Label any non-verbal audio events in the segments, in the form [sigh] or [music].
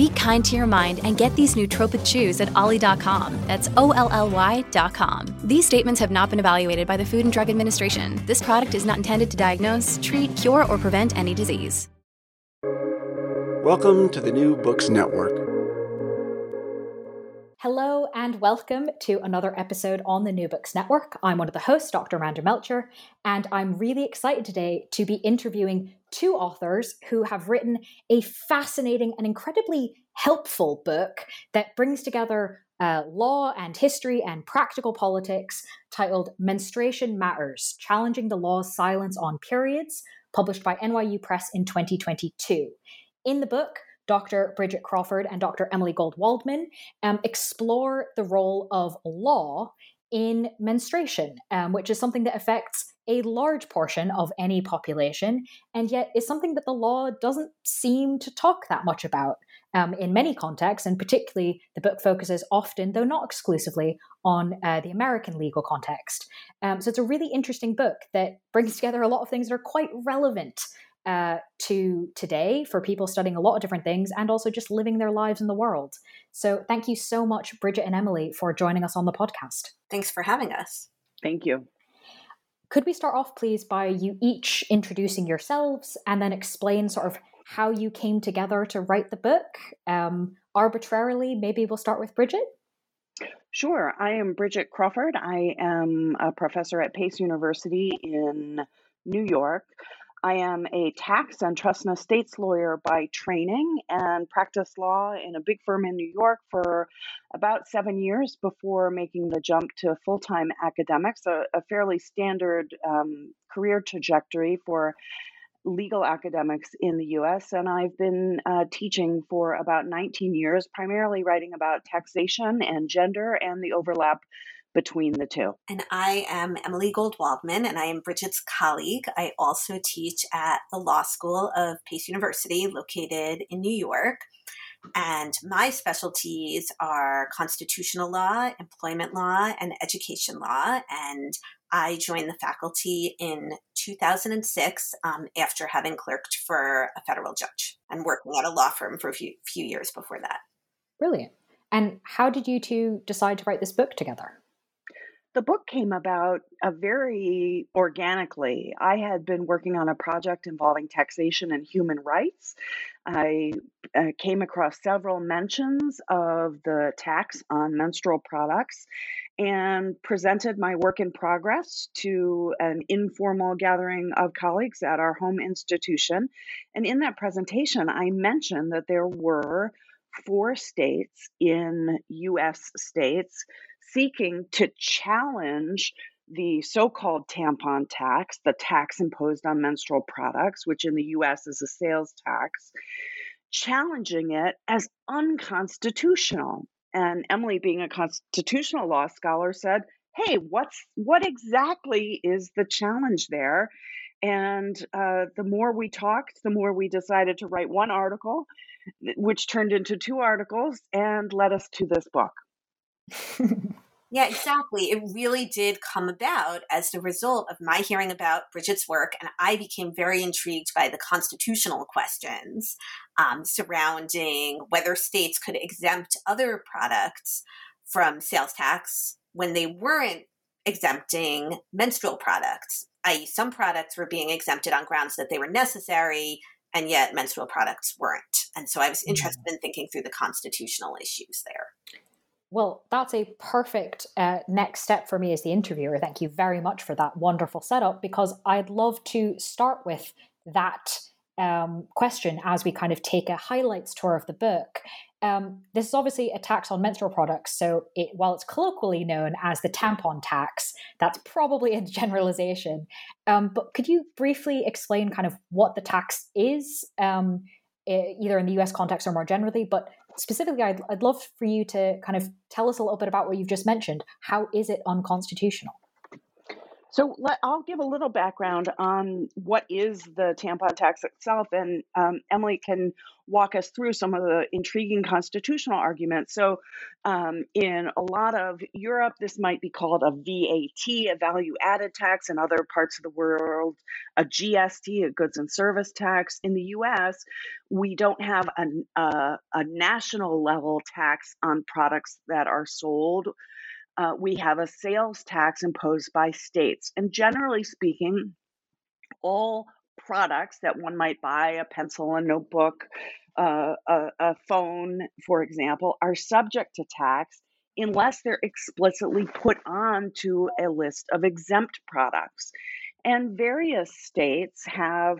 Be kind to your mind and get these nootropic chews at olly.com. That's O L L Y.com. These statements have not been evaluated by the Food and Drug Administration. This product is not intended to diagnose, treat, cure, or prevent any disease. Welcome to the New Books Network. Hello and welcome to another episode on the New Books Network. I'm one of the hosts, Dr. Miranda Melcher, and I'm really excited today to be interviewing two authors who have written a fascinating and incredibly helpful book that brings together uh, law and history and practical politics titled Menstruation Matters Challenging the Law's Silence on Periods, published by NYU Press in 2022. In the book, Dr. Bridget Crawford and Dr. Emily Gold Waldman um, explore the role of law in menstruation, um, which is something that affects a large portion of any population, and yet is something that the law doesn't seem to talk that much about um, in many contexts, and particularly the book focuses often, though not exclusively, on uh, the American legal context. Um, so it's a really interesting book that brings together a lot of things that are quite relevant uh, to today for people studying a lot of different things and also just living their lives in the world. So thank you so much, Bridget and Emily, for joining us on the podcast. Thanks for having us. Thank you. Could we start off, please, by you each introducing yourselves and then explain sort of how you came together to write the book? Um, arbitrarily, maybe we'll start with Bridget. Sure. I am Bridget Crawford. I am a professor at Pace University in New York. I am a tax and trust and estates lawyer by training and practiced law in a big firm in New York for about seven years before making the jump to full time academics, a, a, fairly standard um, career trajectory for legal academics in the US. And I've been uh, teaching for about 19 years, primarily writing about taxation and gender and the overlap between the two. And I am Emily Gold Waldman, and I am Bridget's colleague. I also teach at the Law School of Pace University, located in New York. And my specialties are constitutional law, employment law, and education law. And I joined the faculty in 2006 um, after having clerked for a federal judge and working at a law firm for a few, few years before that. Brilliant. And how did you two decide to write this book together? The book came about uh, very organically. I had been working on a project involving taxation and human rights. I uh, came across several mentions of the tax on menstrual products and presented my work in progress to an informal gathering of colleagues at our home institution. And in that presentation, I mentioned that there were four states in US states seeking to challenge the so called tampon tax, the tax imposed on menstrual products, which in the US is a sales tax, challenging it as unconstitutional. And Emily, being a constitutional law scholar, said, Hey, what's what exactly is the challenge there? And uh, the more we talked, the more we decided to write one article, which turned into two articles and led us to this book. [laughs] Yeah, exactly. It really did come about as the result of my hearing about Bridget's work, and I became very intrigued by the constitutional questions um, surrounding whether states could exempt other products from sales tax when they weren't exempting menstrual products, i.e., some products were being exempted on grounds that they were necessary, and yet menstrual products weren't. And so I was mm-hmm. interested in thinking through the constitutional issues there. Well, that's a perfect uh, next step for me as the interviewer. Thank you very much for that wonderful setup because I'd love to start with that um, question as we kind of take a highlights tour of the book. Um, this is obviously a tax on menstrual products. So, it, while it's colloquially known as the tampon tax, that's probably a generalization. Um, but could you briefly explain kind of what the tax is, um, either in the US context or more generally? But specifically, I'd, I'd love for you to kind of tell us a little bit about what you've just mentioned. How is it unconstitutional? So let, I'll give a little background on what is the tampon tax itself, and um, Emily can walk us through some of the intriguing constitutional arguments. So, um, in a lot of Europe, this might be called a VAT, a value added tax. In other parts of the world, a GST, a goods and service tax. In the US, we don't have a, a, a national level tax on products that are sold uh, we have a sales tax imposed by states. And generally speaking, all products that one might buy, a pencil, a notebook, uh, a, a phone, for example, are subject to tax unless they're explicitly put on to a list of exempt products. And various states have,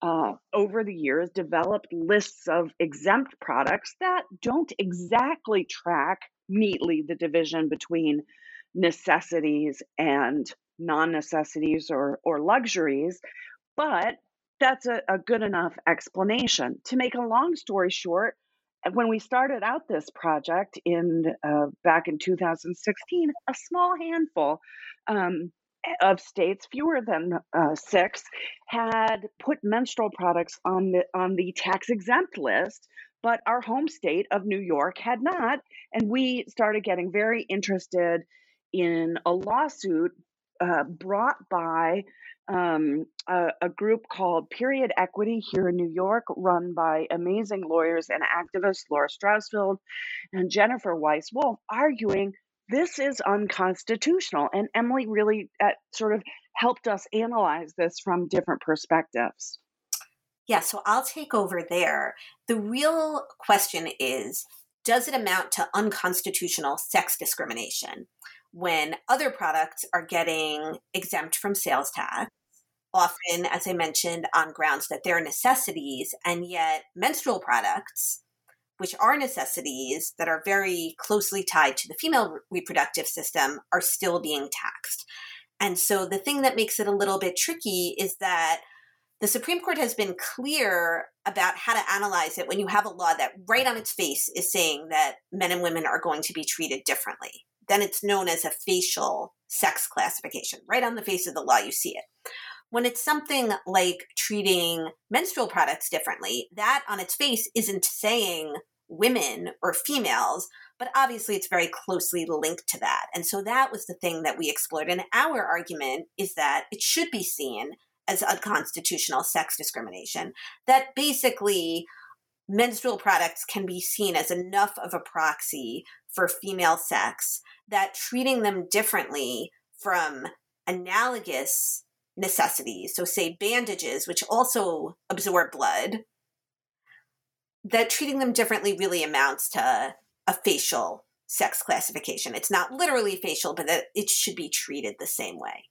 uh, over the years, developed lists of exempt products that don't exactly track neatly the division between necessities and non-necessities or or luxuries but that's a, a good enough explanation. To make a long story short when we started out this project in uh, back in 2016 a small handful um, of states, fewer than uh, six, had put menstrual products on the on the tax exempt list, but our home state of New York had not. And we started getting very interested in a lawsuit uh, brought by um, a, a, group called Period Equity here in New York, run by amazing lawyers and activists Laura Strausfeld and Jennifer Weiss-Wolf, arguing this is unconstitutional. And Emily really uh, sort of helped us analyze this from different perspectives. Yeah, so I'll take over there. The real question is does it amount to unconstitutional sex discrimination when other products are getting exempt from sales tax? Often, as I mentioned, on grounds that they're necessities, and yet menstrual products, which are necessities that are very closely tied to the female reproductive system, are still being taxed. And so the thing that makes it a little bit tricky is that the Supreme Court has been clear about how to analyze it when you have a law that right on its face is saying that men and women are going to be treated differently. Then it's known as a facial sex classification. Right on the face of the law, you see it. When it's something like treating menstrual products differently, that on its face isn't saying women or females, but obviously it's very closely linked to that. And so that was the thing that we explored. And our argument is that it should be seen as unconstitutional sex discrimination. That basically menstrual products can be seen as enough of a proxy for female sex that treating them differently from analogous necessities, so say bandages, which also absorb blood, that treating them differently really amounts to a facial sex classification. It's not literally facial, but that it should be treated the same way.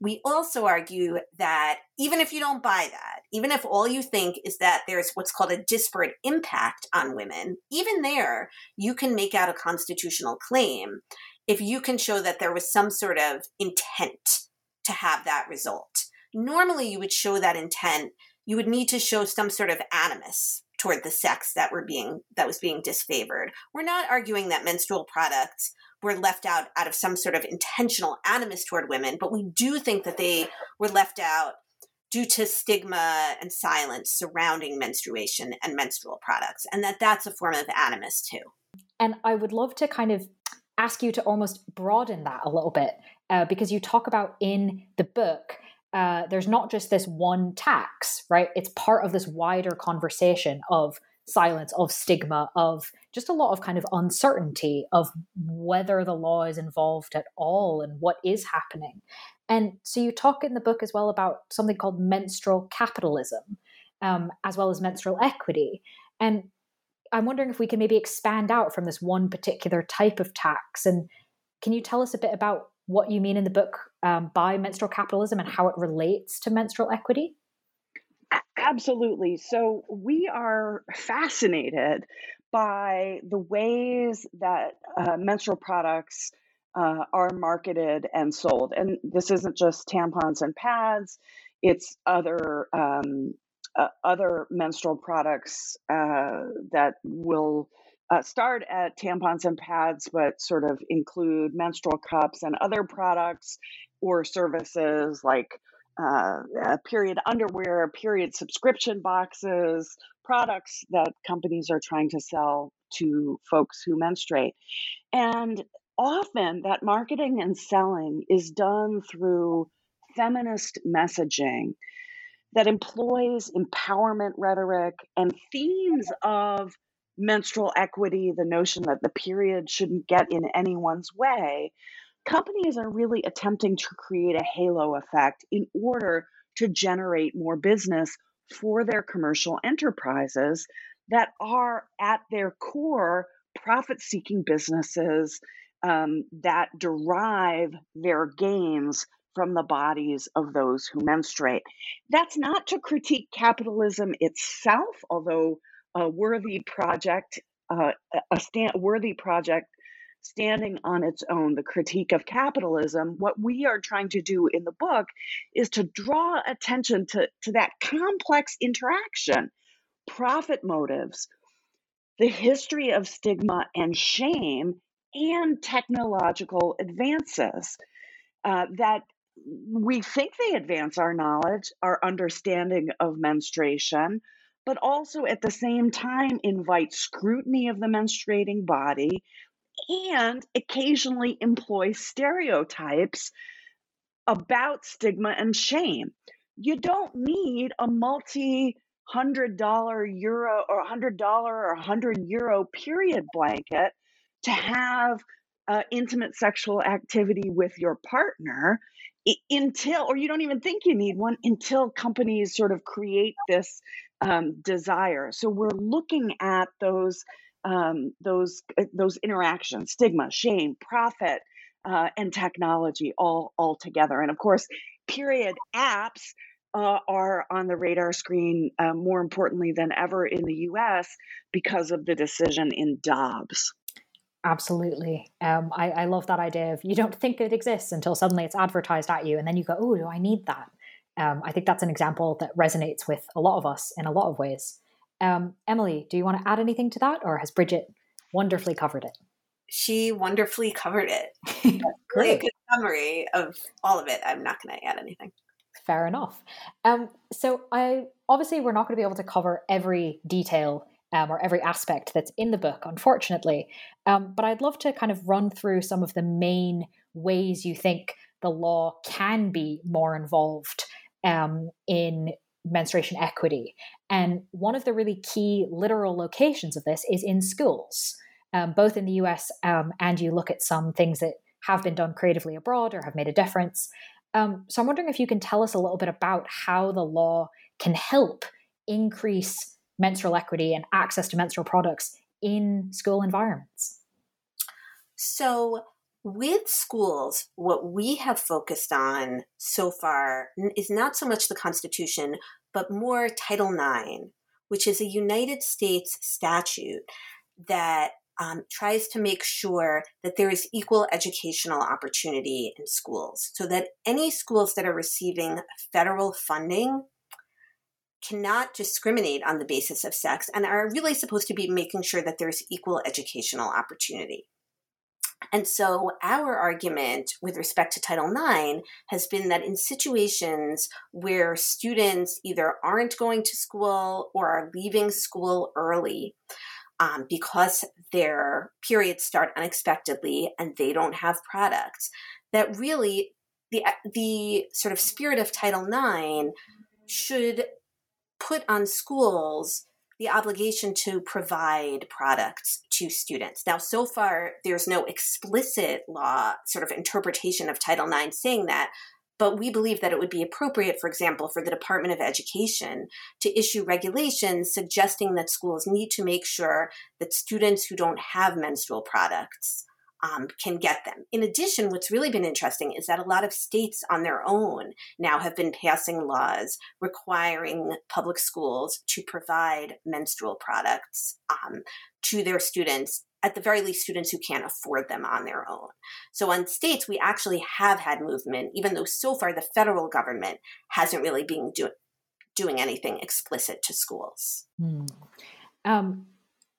We also argue that even if you don't buy that, even if all you think is that there's what's called a disparate impact on women, even there, you can make out a constitutional claim if you can show that there was some sort of intent to have that result. Normally, you would show that intent, you would need to show some sort of animus toward the sex that were being that was being disfavored. We're not arguing that menstrual products were left out out of some sort of intentional animus toward women, but we do think that they were left out due to stigma and silence surrounding menstruation and menstrual products, and that that's a form of animus too. And I would love to kind of ask you to almost broaden that a little bit uh, because you talk about in the book uh, there's not just this one tax, right? It's part of this wider conversation of silence, of stigma, of just a lot of kind of uncertainty of whether the law is involved at all and what is happening. And so you talk in the book as well about something called menstrual capitalism, um, as well as menstrual equity. And I'm wondering if we can maybe expand out from this one particular type of tax. And can you tell us a bit about what you mean in the book um, by menstrual capitalism and how it relates to menstrual equity? Absolutely. So we are fascinated by the ways that uh, menstrual products uh, are marketed and sold. And this isn't just tampons and pads, it's other. Um, uh, other menstrual products uh, that will uh, start at tampons and pads, but sort of include menstrual cups and other products or services like uh, period underwear, period subscription boxes, products that companies are trying to sell to folks who menstruate. And often that marketing and selling is done through feminist messaging that employs empowerment rhetoric and themes of menstrual equity, the notion that the period shouldn't get in anyone's way, companies are really attempting to create a halo effect in order to generate more business for their commercial enterprises that are at their core profit seeking businesses um, that derive their gains from the bodies of those who menstruate. That's not to critique capitalism itself, although a worthy project, uh, a stand, worthy project standing on its own, the critique of capitalism, what we are trying to do in the book is to draw attention to, to that complex interaction, profit motives, the history of stigma and shame, and technological advances uh, that we think they advance our knowledge, our understanding of menstruation, but also at the same time invite scrutiny of the menstruating body and occasionally employ stereotypes about stigma and shame. You don't need a multi hundred dollar euro or a hundred dollar or a hundred euro period blanket to have uh, intimate sexual activity with your partner until, or you don't even think you need one until companies sort of create this um, desire. So we're looking at those um, those uh, those interactions, stigma, shame, profit, uh, and technology all all together. And of course, period apps uh, are on the radar screen uh, more importantly than ever in the U.S. because of the decision in Dobbs. Absolutely. Um, I, I love that idea of you don't think it exists until suddenly it's advertised at you, and then you go, "Oh, do I need that?" Um, I think that's an example that resonates with a lot of us in a lot of ways. Um, Emily, do you want to add anything to that, or has Bridget wonderfully covered it? She wonderfully covered it. [laughs] [laughs] Great. Really good summary of all of it. I'm not going to add anything. Fair enough. Um, so, I obviously we're not going to be able to cover every detail um, or every aspect that's in the book, unfortunately. Um, but I'd love to kind of run through some of the main ways you think the law can be more involved um, in menstruation equity. And one of the really key literal locations of this is in schools, um, both in the US um, and you look at some things that have been done creatively abroad or have made a difference. Um, so I'm wondering if you can tell us a little bit about how the law can help increase menstrual equity and access to menstrual products in school environments. So, with schools, what we have focused on so far is not so much the Constitution, but more Title IX, which is a United States statute that um, tries to make sure that there is equal educational opportunity in schools so that any schools that are receiving federal funding cannot discriminate on the basis of sex and are really supposed to be making sure that there's equal educational opportunity. And so, our argument with respect to Title IX has been that in situations where students either aren't going to school or are leaving school early, um, because their periods start unexpectedly and they don't have products, that really the the sort of spirit of Title IX should put on schools the obligation to provide products to students. Now, so far, there's no explicit law sort of interpretation of Title IX saying that, but we believe that it would be appropriate, for example, for the Department of Education to issue regulations suggesting that schools need to make sure that students who don't have menstrual products um, can get them. In addition, what's really been interesting is that a lot of states on their own now have been passing laws requiring public schools to provide menstrual products um, to their students at the very least students who can't afford them on their own. So on states, we actually have had movement, even though so far the federal government hasn't really been do- doing anything explicit to schools. Hmm. Um,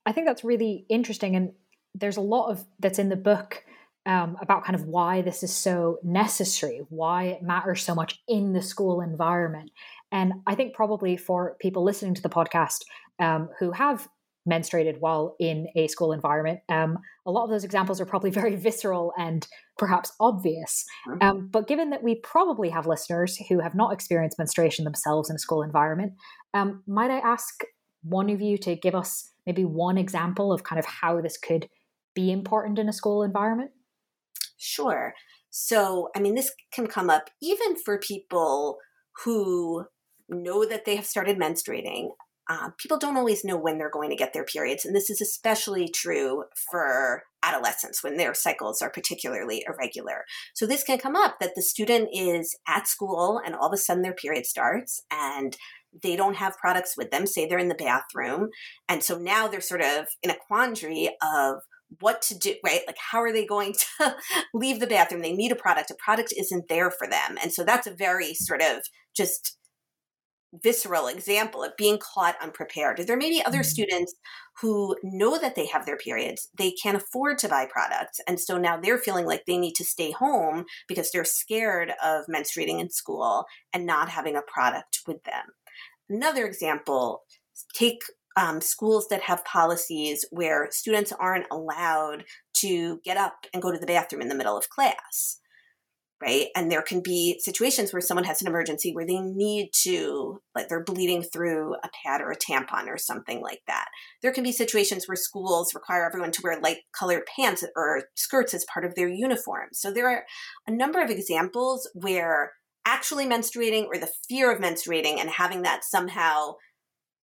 I think that's really interesting, and there's a lot of that's in the book um, about kind of why this is so necessary, why it matters so much in the school environment. And I think probably for people listening to the podcast um, who have menstruated while in a school environment. Um, a lot of those examples are probably [laughs] very visceral and perhaps obvious. Um, but given that we probably have listeners who have not experienced menstruation themselves in a school environment, um, might I ask one of you to give us maybe one example of kind of how this could be important in a school environment? Sure. So, I mean, this can come up even for people who know that they have started menstruating uh, people don't always know when they're going to get their periods. And this is especially true for adolescents when their cycles are particularly irregular. So this can come up that the student is at school and all of a sudden their period starts and they don't have products with them, say they're in the bathroom. And so now they're sort of in a quandary of what to do, right? Like, how are they going to [laughs] leave the bathroom? They need a product. A product isn't there for them. And so that's a very sort of just visceral example of being caught unprepared. There may be other mm-hmm. students who know that they have their periods, they can't afford to buy products, and so now they're feeling like they need to stay home because they're scared of menstruating in school and not having a product with them. Another example take um, schools that have policies where students aren't allowed to get up and go to the bathroom in the middle of class right? And there can be situations where someone has an emergency where they need to, like they're bleeding through a pad or a tampon or something like that. There can be situations where schools require everyone to wear light colored pants or skirts as part of their uniform. So there are a number of examples where actually menstruating or the fear of menstruating and having that somehow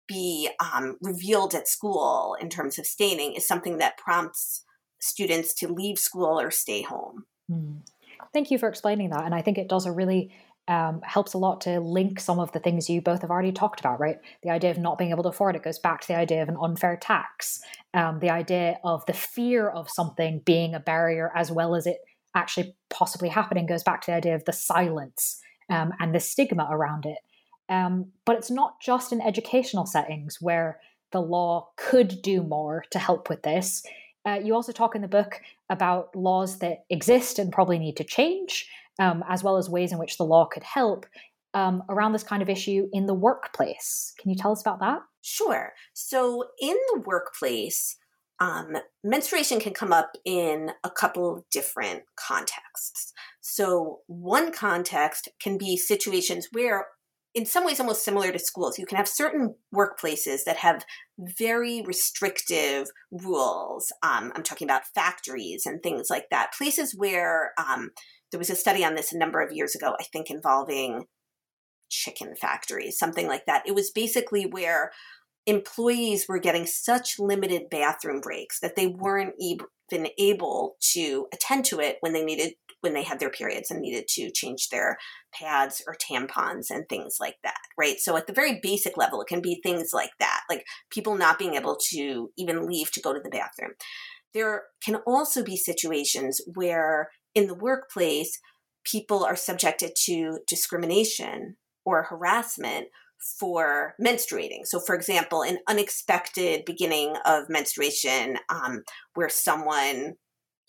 be um, revealed at school in terms of staining is something that prompts students to leave school or stay home. Mm. Thank you for explaining that. And I think it does a really um, helps a lot to link some of the things you both have already talked about, right? The idea of not being able to afford it goes back to the idea of an unfair tax, um, the idea of the fear of something being a barrier as well as it actually possibly happening goes back to the idea of the silence um, and the stigma around it. Um, but it's not just in educational settings where the law could do more to help with this. Uh, you also talk in the book about laws that exist and probably need to change, um, as well as ways in which the law could help um, around this kind of issue in the workplace. Can you tell us about that? Sure. So, in the workplace, um, menstruation can come up in a couple of different contexts. So, one context can be situations where in some ways almost similar to schools. You can have certain workplaces that have very restrictive rules. Um, I'm talking about factories and things like that. Places where um, there was a study on this a number of years ago, I think, involving chicken factories, something like that. It was basically where employees were getting such limited bathroom breaks that they weren't even able to attend to it when they needed when they had their periods and needed to change their pads or tampons and things like that, right? So at the very basic level, it can be things like that, like people not being able to even leave to go to the bathroom. There can also be situations where in the workplace, people are subjected to discrimination or harassment for menstruating. So, for example, an unexpected beginning of menstruation um, where someone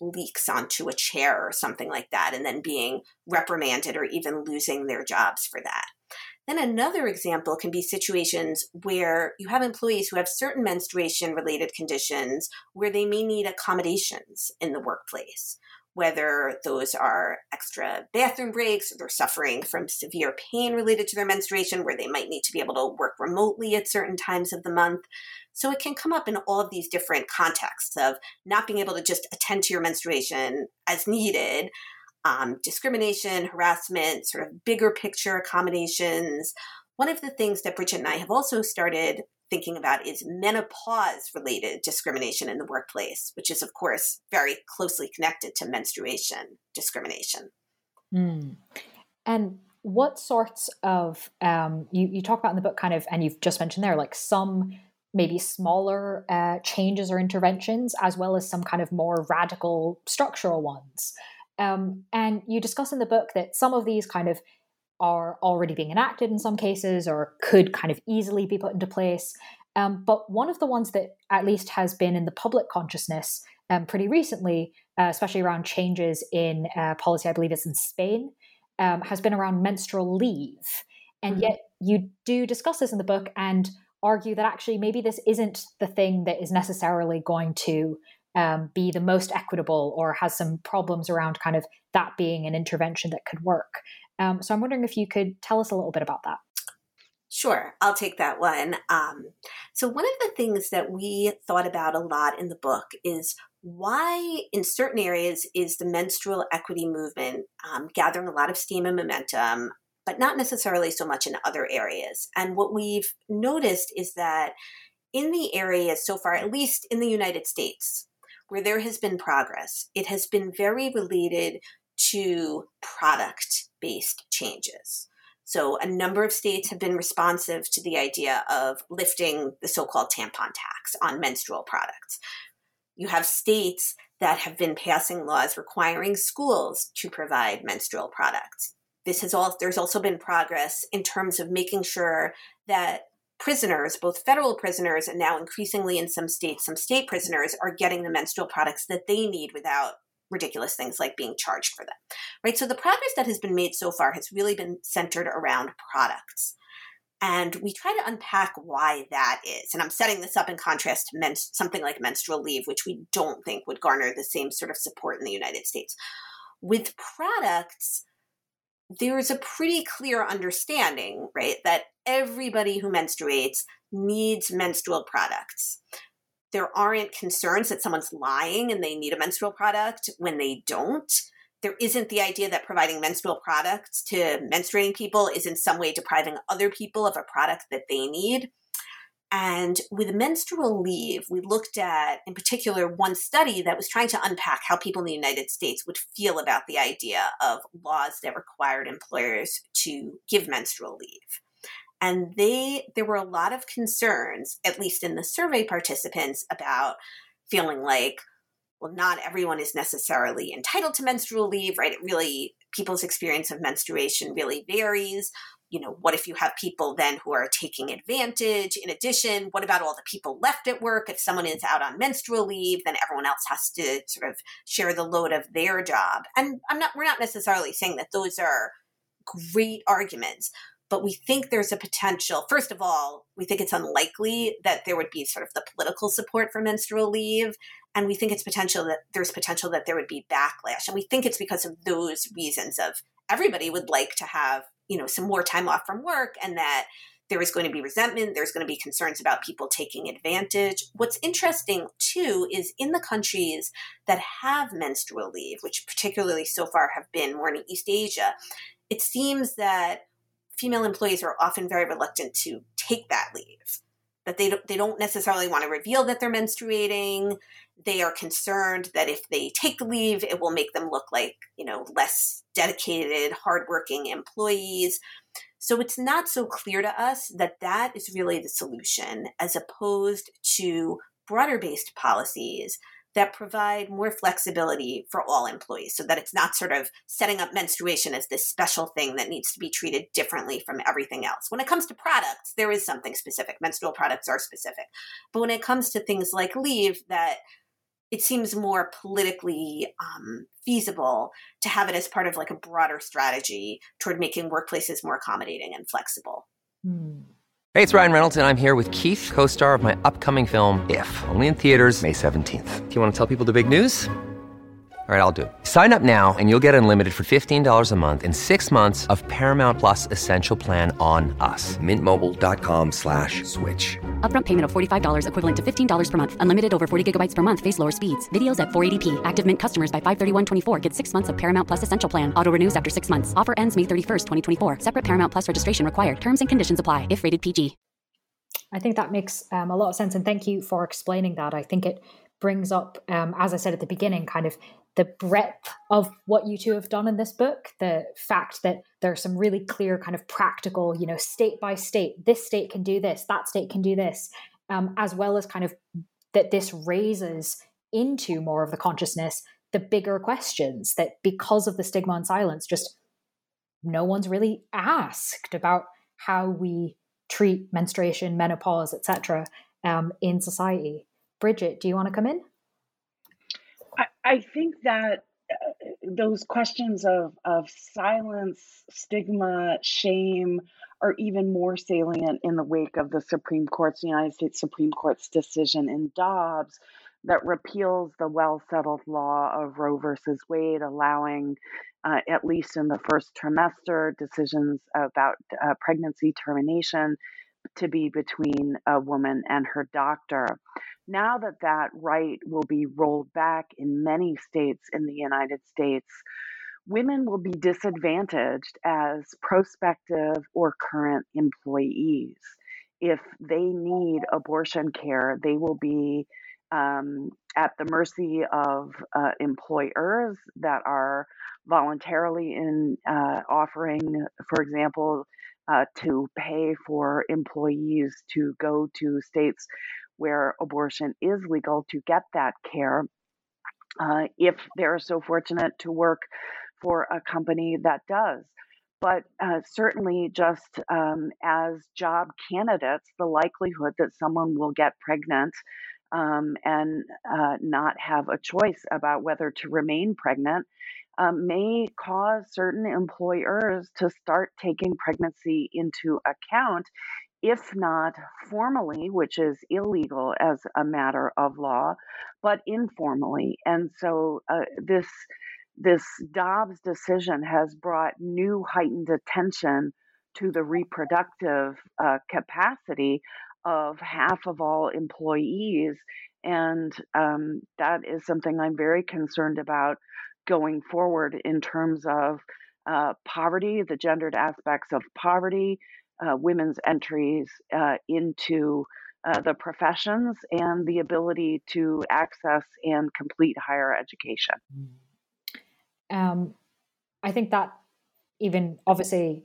leaks onto a chair or something like that, and then being reprimanded or even losing their jobs for that. Then another example can be situations where you have employees who have certain menstruation related conditions where they may need accommodations in the workplace, whether those are extra bathroom breaks or they're suffering from severe pain related to their menstruation where they might need to be able to work remotely at certain times of the month. So it can come up in all of these different contexts of not being able to just attend to your menstruation as needed, um, discrimination, harassment, sort of bigger picture accommodations. One of the things that Bridget and I have also started thinking about is menopause related discrimination in the workplace, which is, of course, very closely connected to menstruation discrimination. Mm. And what sorts of, um, you, you talk about in the book kind of, and you've just mentioned there, like some maybe smaller uh, changes or interventions, as well as some kind of more radical structural ones. Um, and you discuss in the book that some of these kind of are already being enacted in some cases or could kind of easily be put into place. Um, but one of the ones that at least has been in the public consciousness um, pretty recently, uh, especially around changes in uh, policy, I believe it's in Spain, um, has been around menstrual leave. And mm-hmm. yet you do discuss this in the book and argue that actually maybe this isn't the thing that is necessarily going to um, be the most equitable or has some problems around kind of that being an intervention that could work. Um, so I'm wondering if you could tell us a little bit about that. Sure, I'll take that one. Um, so, one of the things that we thought about a lot in the book is why, in certain areas, is the menstrual equity movement um, gathering a lot of steam and momentum, but not necessarily so much in other areas. And what we've noticed is that in the areas so far, at least in the United States, where there has been progress, it has been very related to product based changes. So, a number of states have been responsive to the idea of lifting the so called tampon tax on menstrual products. You have states that have been passing laws requiring schools to provide menstrual products. This has all there's also been progress in terms of making sure that prisoners, both federal prisoners and now increasingly in some states, some state prisoners are getting the menstrual products that they need without ridiculous things like being charged for them. Right? So the progress that has been made so far has really been centered around products. And we try to unpack why that is. And I'm setting this up in contrast to men- something like menstrual leave, which we don't think would garner the same sort of support in the United States. With products, there is a pretty clear understanding, right, that everybody who menstruates needs menstrual products there aren't concerns that someone's lying and they need a menstrual product when they don't. There isn't the idea that providing menstrual products to menstruating people is in some way depriving other people of a product that they need. And with menstrual leave, we looked at, in particular, one study that was trying to unpack how people in the United States would feel about the idea of laws that required employers to give menstrual leave. And they there were a lot of concerns at least in the survey participants about feeling like well not everyone is necessarily entitled to menstrual leave right? It really people's experience of menstruation really varies you know what if you have people then who are taking advantage? In addition what about all the people left at work? If someone is out on menstrual leave then everyone else has to sort of share the load of their job. And i'm not we're not necessarily saying that those are great arguments but we think there's a potential. First of all, we think it's unlikely that there would be sort of the political support for menstrual leave, and we think it's potential that there's potential that there would be backlash, and we think it's because of those reasons of everybody would like to have you know some more time off from work, and that there is going to be resentment. There's going to be concerns about people taking advantage. What's interesting too is in the countries that have menstrual leave, which particularly so far have been more in East Asia, it seems that female employees are often very reluctant to take that leave that they don't, they don't necessarily want to reveal that they're menstruating they are concerned that if they take the leave it will make them look like you know less dedicated hardworking employees so it's not so clear to us that that is really the solution as opposed to broader based policies that provide more flexibility for all employees so that it's not sort of setting up menstruation as this special thing that needs to be treated differently from everything else. When it comes to products, there is something specific. Menstrual products are specific. But when it comes to things like leave that it seems more politically um, feasible to have it as part of like a broader strategy toward making workplaces more accommodating and flexible. Hmm. Hey, it's Ryan Reynolds, and I'm here with Keith, co star of my upcoming film, If, only in theaters, May 17th. Do you want to tell people the big news? All right, I'll do it. Sign up now and you'll get unlimited for $15 a month in six months of Paramount Plus Essential Plan on us. Mintmobile.com slash switch. Upfront payment of $45 equivalent to $15 per month. Unlimited over 40 gigabytes per month. Face lower speeds. Videos at 480p. Active Mint customers by 531.24 get six months of Paramount Plus Essential Plan. Auto renews after six months. Offer ends May 31st, 2024. Separate Paramount Plus registration required. Terms and conditions apply if rated PG. I think that makes um, a lot of sense. And thank you for explaining that. I think it brings up, um, as I said at the beginning, kind of the breadth of what you two have done in this book, the fact that there are some really clear, kind of practical, you know, state by state, this state can do this, that state can do this, um, as well as kind of that this raises into more of the consciousness the bigger questions that because of the stigma and silence, just no one's really asked about how we treat menstruation, menopause, etc., um, in society. Bridget, do you want to come in? I, think that uh, those questions of, of silence, stigma, shame are even more salient in the wake of the Supreme Court's, the United States Supreme Court's decision in Dobbs that repeals the well settled law of Roe versus Wade, allowing, uh, at least in the first trimester, decisions about uh, pregnancy termination to be between a woman and her doctor. Now that that right will be rolled back in many states in the United States, women will be disadvantaged as prospective or current employees. If they need abortion care, they will be um, at the mercy of uh, employers that are voluntarily in uh, offering, for example, uh, to pay for employees to go to states where abortion is legal to get that care. Uh, if they're so fortunate to work for a company that does. But uh, certainly, just um, as job candidates, the likelihood that someone will get pregnant um, and uh, not have a choice about whether to remain pregnant um, may cause certain employers to start taking pregnancy into account if not formally, which is illegal as a matter of law, but informally. And so uh, this this Dobbs decision has brought new heightened attention to the reproductive uh, capacity of half of all employees, and um, that is something I'm very concerned about going forward in terms of uh, poverty, the gendered aspects of poverty, uh, women's entries uh, into uh, the professions and the ability to access and complete higher education. Um, I think that even obviously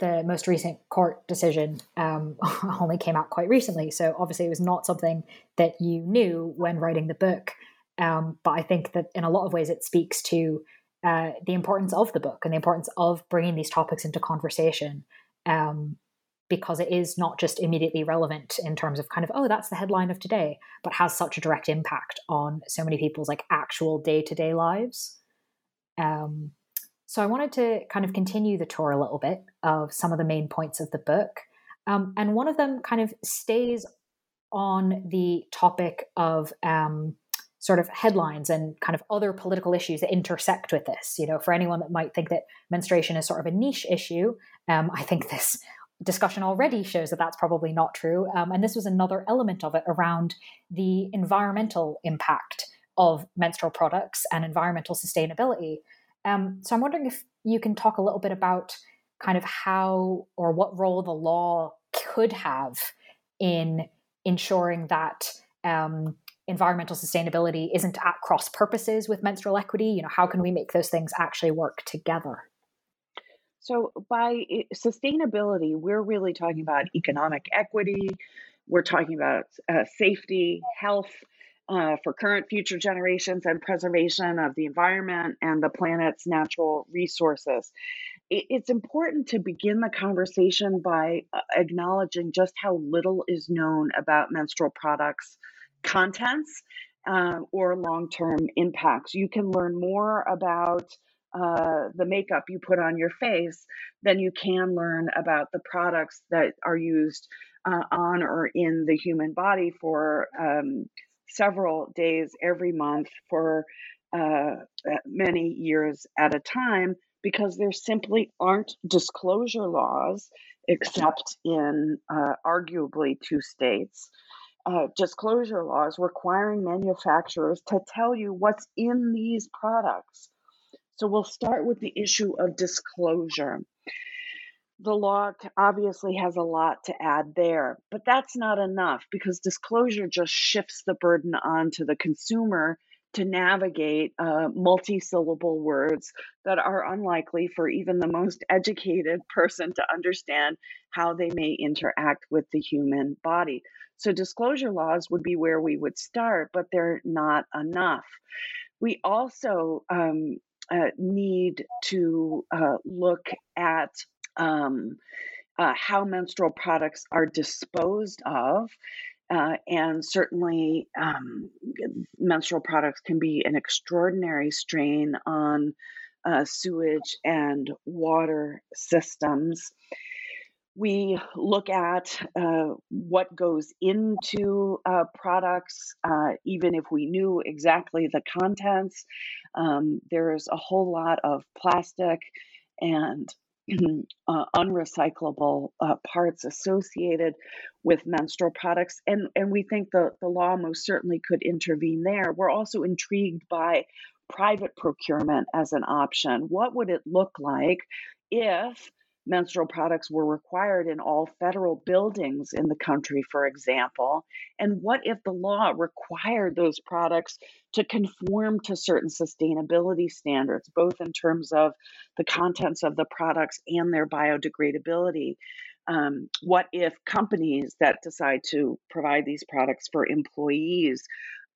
the most recent court decision um, [laughs] only came out quite recently. So obviously it was not something that you knew when writing the book. Um, but I think that in a lot of ways it speaks to uh, the importance of the book and the importance of bringing these topics into conversation um, because it is not just immediately relevant in terms of kind of oh that's the headline of today but has such a direct impact on so many people's like actual day-to-day lives um, so i wanted to kind of continue the tour a little bit of some of the main points of the book um, and one of them kind of stays on the topic of um, sort of headlines and kind of other political issues that intersect with this. You know, for anyone that might think that menstruation is sort of a niche issue, um, I think this discussion already shows that that's probably not true. Um, and this was another element of it around the environmental impact of menstrual products and environmental sustainability. Um, so I'm wondering if you can talk a little bit about kind of how or what role the law could have in ensuring that um, environmental sustainability isn't at cross purposes with menstrual equity. You know, how can we make those things actually work together? So, by sustainability, we're really talking about economic equity, we're talking about uh, safety, health uh, for current, future generations, and preservation of the environment and the planet's natural resources. It's important to begin the conversation by uh, acknowledging just how little is known about menstrual products contents uh, or long term impacts. You can learn more about uh, the makeup you put on your face than you can learn about the products that are used uh, on or in the human body for um, several days every month for uh, uh many years at a time because there simply aren't disclosure laws except in uh, arguably two states. Uh, disclosure laws requiring manufacturers to tell you what's in these products. So we'll start with the issue of disclosure. The law obviously has a lot to add there, but that's not enough because disclosure just shifts the burden onto the consumer to navigate uh, multi syllable words that are unlikely for even the most educated [laughs] person to understand how they may interact with the human body. So, disclosure laws would be where we would start, but they're not enough. We also um, uh, need to uh, look at um, uh, how menstrual products are disposed of uh, and certainly, um, menstrual products can be an extraordinary strain on uh, sewage and water systems. We look at uh, what goes into uh, products, uh, even if we knew exactly the contents. Um, there's a whole lot of plastic and uh, unrecyclable uh, parts associated with menstrual products. And, and we think the, the law most certainly could intervene there. We're also intrigued by private procurement as an option. What would it look like if menstrual products were required in all federal buildings in the country, for example? And what if the law required those products to conform to certain sustainability standards, both in terms of the contents of the products and their biodegradability? Um, what if companies that decide to provide these products for employees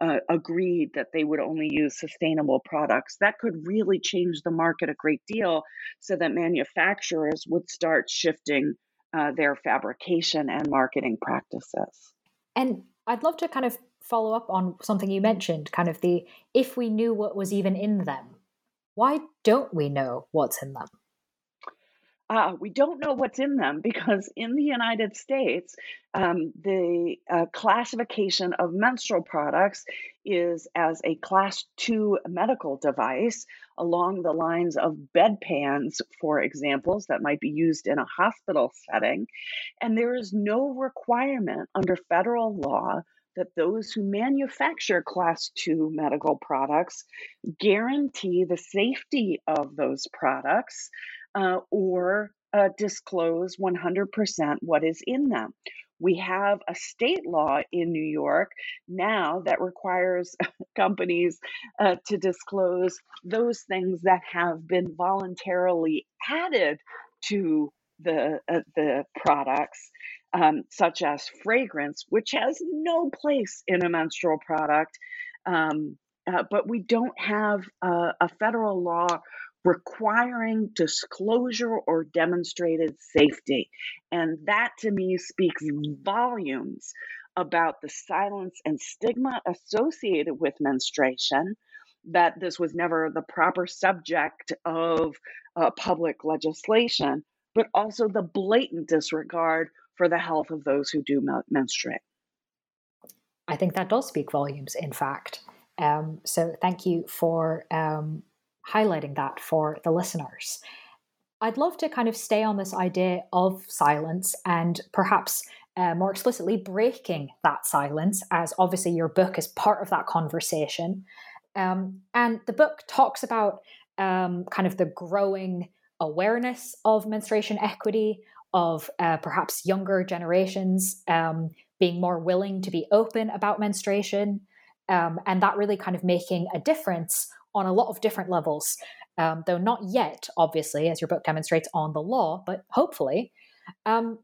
uh, agreed that they would only use sustainable products. That could really change the market a great deal so that manufacturers would start shifting uh, their fabrication and marketing practices. And I'd love to kind of follow up on something you mentioned kind of the if we knew what was even in them, why don't we know what's in them? Uh, we don't know what's in them because in the United States, um, the uh, classification of menstrual products is as a class two medical device along the lines of bedpans, for examples, that might be used in a hospital setting. And there is no requirement under federal law that those who manufacture class two medical products guarantee the safety of those products uh, or uh, disclose 100% what is in them. We have a state law in New York now that requires [laughs] companies uh, to disclose those things that have been voluntarily added to the uh, the products, um, such as fragrance, which has no place in a menstrual product. Um, uh, but we don't have a federal law requiring disclosure or demonstrated safety. And that to me speaks volumes about the silence and stigma associated with menstruation, that this was never the proper subject of uh, public legislation, but also the blatant disregard for the health of those who do menstruate. I think that does speak volumes, in fact. Um, so thank you for um, highlighting that for the listeners. I'd love to kind of stay on this idea of silence and perhaps uh, more explicitly breaking that silence, as obviously your book is part of that conversation. Um, and the book talks about um, kind of the growing awareness of menstruation equity, of uh, perhaps younger generations um, being more willing to be open about menstruation, um, and that really kind of making a difference on a lot of different levels, um, though not yet, obviously, as your book demonstrates, on the law, but hopefully. Um,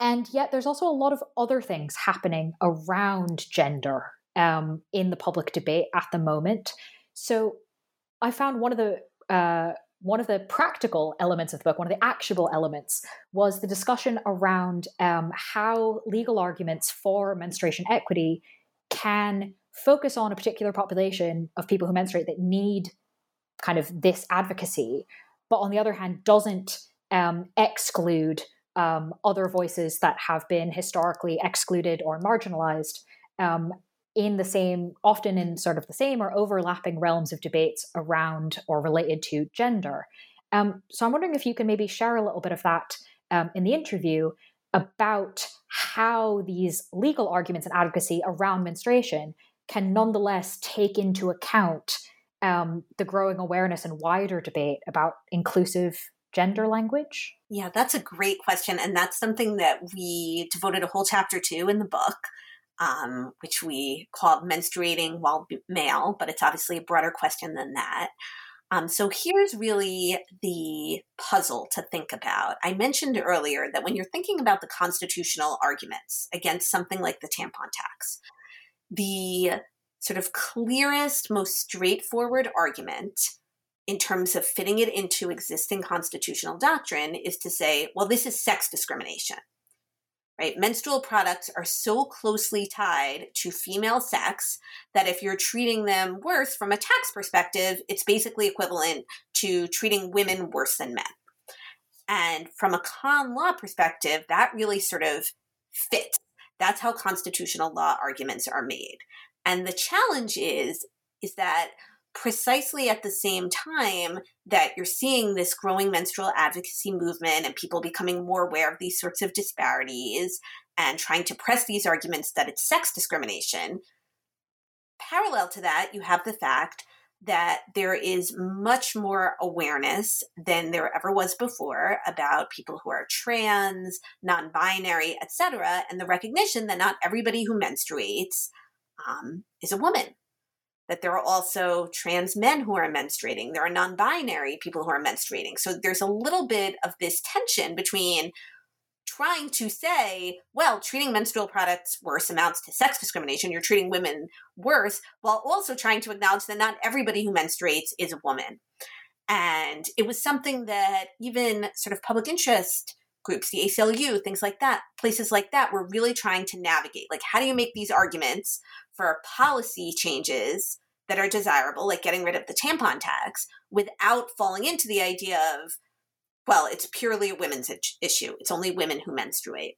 and yet, there's also a lot of other things happening around gender um, in the public debate at the moment. So, I found one of the uh, one of the practical elements of the book, one of the actionable elements, was the discussion around um, how legal arguments for menstruation equity can focus on a particular population of people who menstruate that need kind of this advocacy, but on the other hand, doesn't um, exclude um, other voices that have been historically excluded or marginalized um, in the same, often in sort of the same or overlapping realms of debates around or related to gender. Um, so I'm wondering if you can maybe share a little bit of that um, in the interview about how these legal arguments and advocacy around menstruation can nonetheless take into account um, the growing awareness and wider debate about inclusive gender language? Yeah, that's a great question. And that's something that we devoted a whole chapter to in the book, um, which we called Menstruating While Male, but it's obviously a broader question than that. Um, so here's really the puzzle to think about. I mentioned earlier that when you're thinking about the constitutional arguments against something like the tampon tax, the sort of clearest, most straightforward argument in terms of fitting it into existing constitutional doctrine is to say, well, this is sex discrimination. Right? Menstrual products are so closely tied to female sex that if you're treating them worse from a tax perspective, it's basically equivalent to treating women worse than men. And from a con law perspective, that really sort of fits. That's how constitutional law arguments are made. And the challenge is is that precisely at the same time that you're seeing this growing menstrual advocacy movement and people becoming more aware of these sorts of disparities and trying to press these arguments that it's sex discrimination, parallel to that, you have the fact that there is much more awareness than there ever was before about people who are trans, non-binary, etc., and the recognition that not everybody who menstruates um, is a woman that there are also trans men who are menstruating. There are non binary people who are menstruating. So there's a little bit of this tension between trying to say, well, treating menstrual products worse amounts to sex discrimination. You're treating women worse, while also trying to acknowledge that not everybody who menstruates is a woman. And it was something that even sort of public interest groups, the ACLU, things like that, places like that, were really trying to navigate. Like, how do you make these arguments for policy changes that are desirable, like getting rid of the tampon tax, without falling into the idea of, well, it's purely a women's issue. It's only women who menstruate.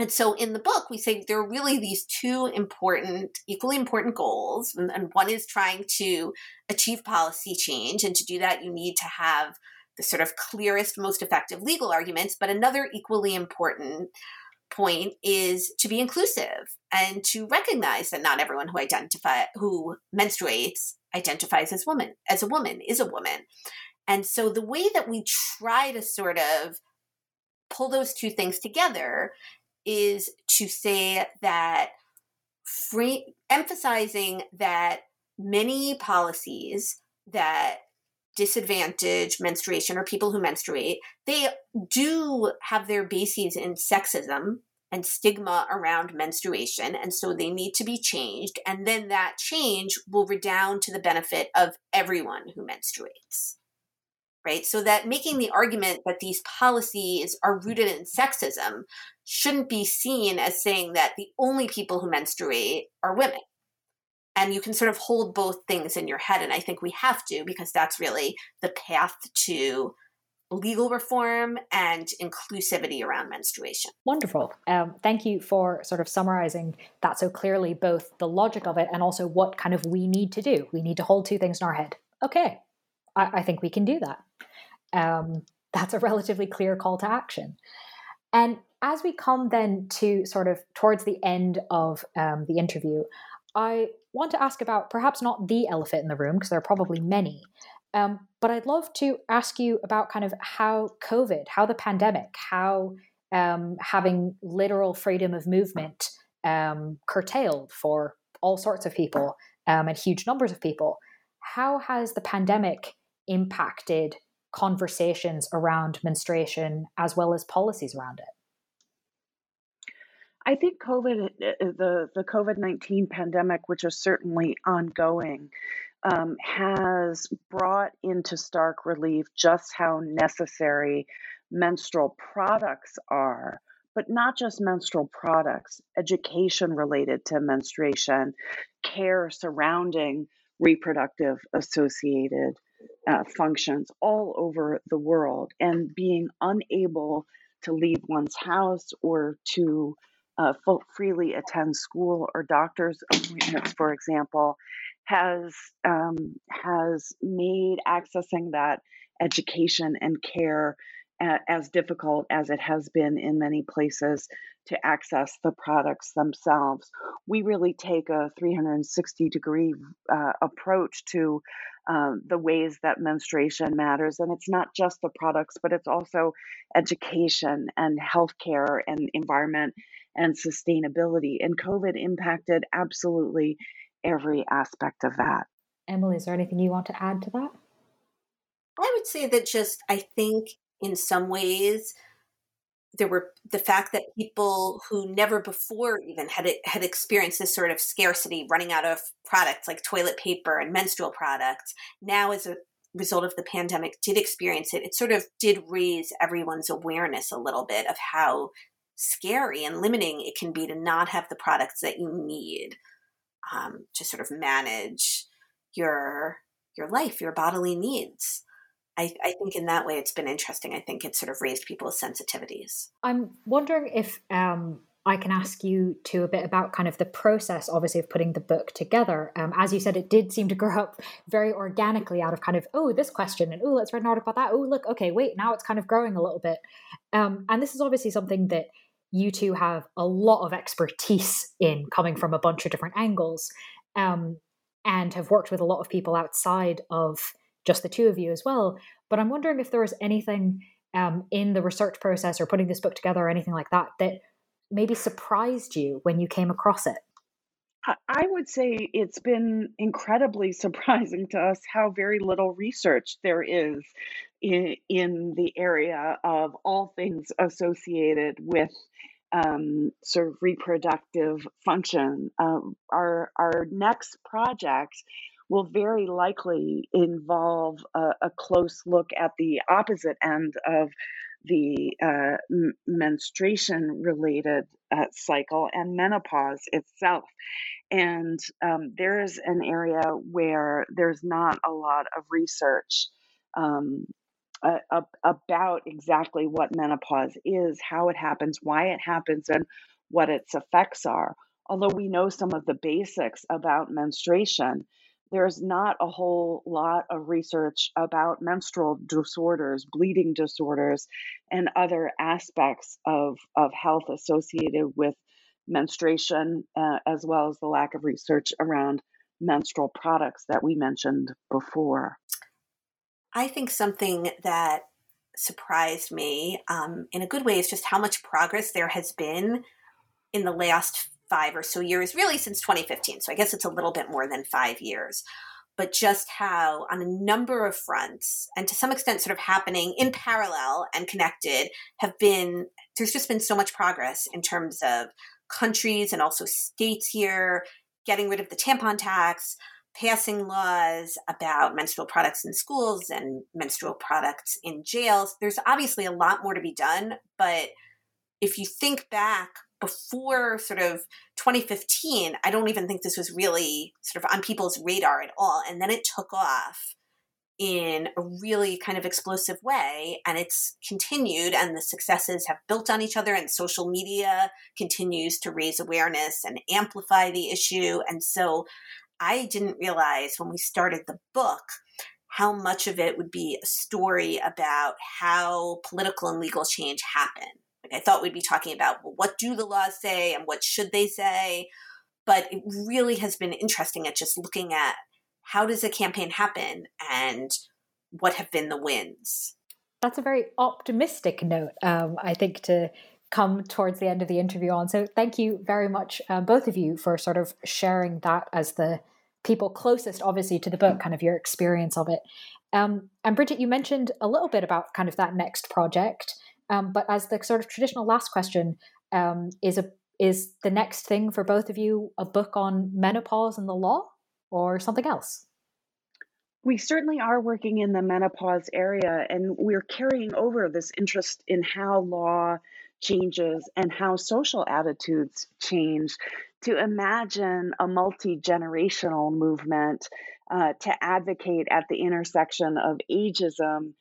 And so in the book, we say there are really these two important, equally important goals. And, and one is trying to achieve policy change. And to do that, you need to have the sort of clearest, most effective legal arguments. But another equally important point is to be inclusive and to recognize that not everyone who identify who menstruates identifies as woman as a woman is a woman and so the way that we try to sort of pull those two things together is to say that free, emphasizing that many policies that disadvantage menstruation or people who menstruate, they do have their bases in sexism and stigma around menstruation. And so they need to be changed. And then that change will redound to the benefit of everyone who menstruates. Right? So that making the argument that these policies are rooted in sexism shouldn't be seen as saying that the only people who menstruate are women. And you can sort of hold both things in your head and i think we have to because that's really the path to legal reform and inclusivity around menstruation. Wonderful. Um, thank you for sort of summarizing that so clearly both the logic of it and also what kind of we need to do. We need to hold two things in our head. Okay. I, I think we can do that um, that's a relatively clear call to action. And as we come then to sort of towards the end of um, the interview I want to ask about perhaps not the elephant in the room, because there are probably many, um, but I'd love to ask you about kind of how COVID, how the pandemic, how um, having literal freedom of movement um, curtailed for all sorts of people um, and huge numbers of people, how has the pandemic impacted conversations around menstruation as well as policies around it? I think COVID, uh, uh, the the COVID nineteen pandemic, which is certainly ongoing, um, has brought into stark relief just how necessary menstrual products are, but not just menstrual products, education related to menstruation, care surrounding reproductive associated uh, functions all over the world, and being unable to leave one's house or to uh, freely attend school or doctor's appointments, for example, has um, has made accessing that education and care as difficult as it has been in many places to access the products themselves. We really take a 360 degree uh, approach to uh, the ways that menstruation matters. And it's not just the products, but it's also education and healthcare and environment and sustainability. And COVID impacted absolutely every aspect of that. Emily, is there anything you want to add to that? I would say that just, I think in some ways, there were the fact that people who never before even had had experienced this sort of scarcity, running out of products like toilet paper and menstrual products, now as a result of the pandemic did experience it. It sort of did raise everyone's awareness a little bit of how scary and limiting it can be to not have the products that you need um, to sort of manage your your life, your bodily needs. I, I, think in that way it's been interesting. I think it sort of raised people's sensitivities. I'm wondering if um, I can ask you to a bit about kind of the process, obviously, of putting the book together. Um, as you said, it did seem to grow up very organically out of kind of, oh, this question, and oh, let's write an article about that. Oh, look, okay, wait, now it's kind of growing a little bit. Um, and this is obviously something that you two have a lot of expertise in coming from a bunch of different angles um, and have worked with a lot of people outside of just the two of you as well. But I'm wondering if there was anything um, in the research process or putting this book together or anything like that that maybe surprised you when you came across it. I would say it's been incredibly [laughs] surprising to us how very little research there is in, in the area of all things associated with um, sort of reproductive function. Um, our our next project will very likely involve a, a close look at the opposite end of the uh, m- menstruation related uh, cycle and menopause itself. And um, there's an area where there's not a lot of research um, uh, about exactly what menopause is, how it happens, why it happens, and what its effects are. Although we know some of the basics about menstruation, there's not a whole lot of research about menstrual disorders, bleeding disorders, and other aspects of, of health associated with menstruation, uh, as well as the lack of research around menstrual products that we mentioned before. I think something that surprised me um, in a good way is just how much progress there has been in the last five or so years, really since 2015. So I guess it's a little bit more than five years. But just how, on a number of fronts, and to some extent, sort of happening in parallel and connected, have been there's just been so much progress in terms of countries and also states here getting rid of the tampon tax, passing laws about menstrual products in schools and menstrual products in jails. There's obviously a lot more to be done, but if you think back before sort of 2015, I don't even think this was really sort of on people's radar at all. And then it took off in a really kind of explosive way and it's continued and the successes have built on each other and social media continues to raise awareness and amplify the issue and so i didn't realize when we started the book how much of it would be a story about how political and legal change happen I thought we'd be talking about well, what do the laws say and what should they say, but it really has been interesting at just looking at how does a campaign happen and what have been the wins. That's a very optimistic note, um, I think, to come towards the end of the interview on. So thank you very much, uh, both of you, for sort of sharing that as the people closest, obviously, to the book, kind of your experience of it. Um, and Bridget, you mentioned a little bit about kind of that next project. Um, but as the sort of traditional last question, um, is a is the next thing for both of you a book on menopause and the law, or something else? We certainly are working in the menopause area, and we're carrying over this interest in how law changes and how social attitudes change, to imagine a multi generational movement uh, to advocate at the intersection of ageism.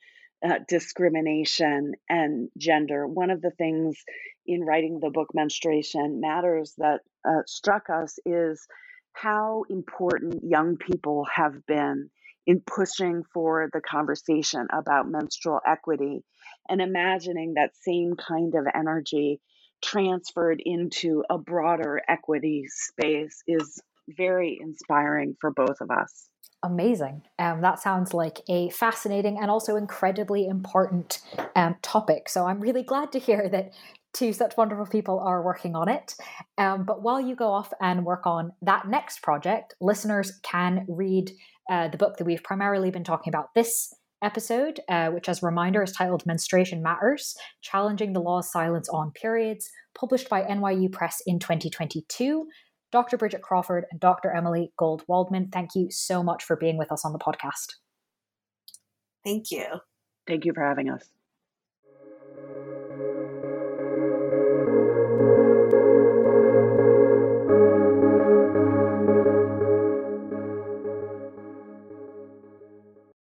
Uh, discrimination and gender. One of the things in writing the book Menstruation Matters that uh, struck us is how important young people have been in pushing for the conversation about menstrual equity and imagining that same kind of energy transferred into a broader equity space is very inspiring for both of us. Amazing. Um, that sounds like a fascinating and also incredibly important um, topic. So I'm really glad to hear that two such wonderful people are working on it. Um, but while you go off and work on that next project, listeners can read uh, the book that we've primarily been talking about this episode, uh, which, as a reminder, is titled Menstruation Matters Challenging the Law's Silence on Periods, published by NYU Press in 2022. Dr. Bridget Crawford and Dr. Emily Gold Waldman, thank you so much for being with us on the podcast. Thank you. Thank you for having us.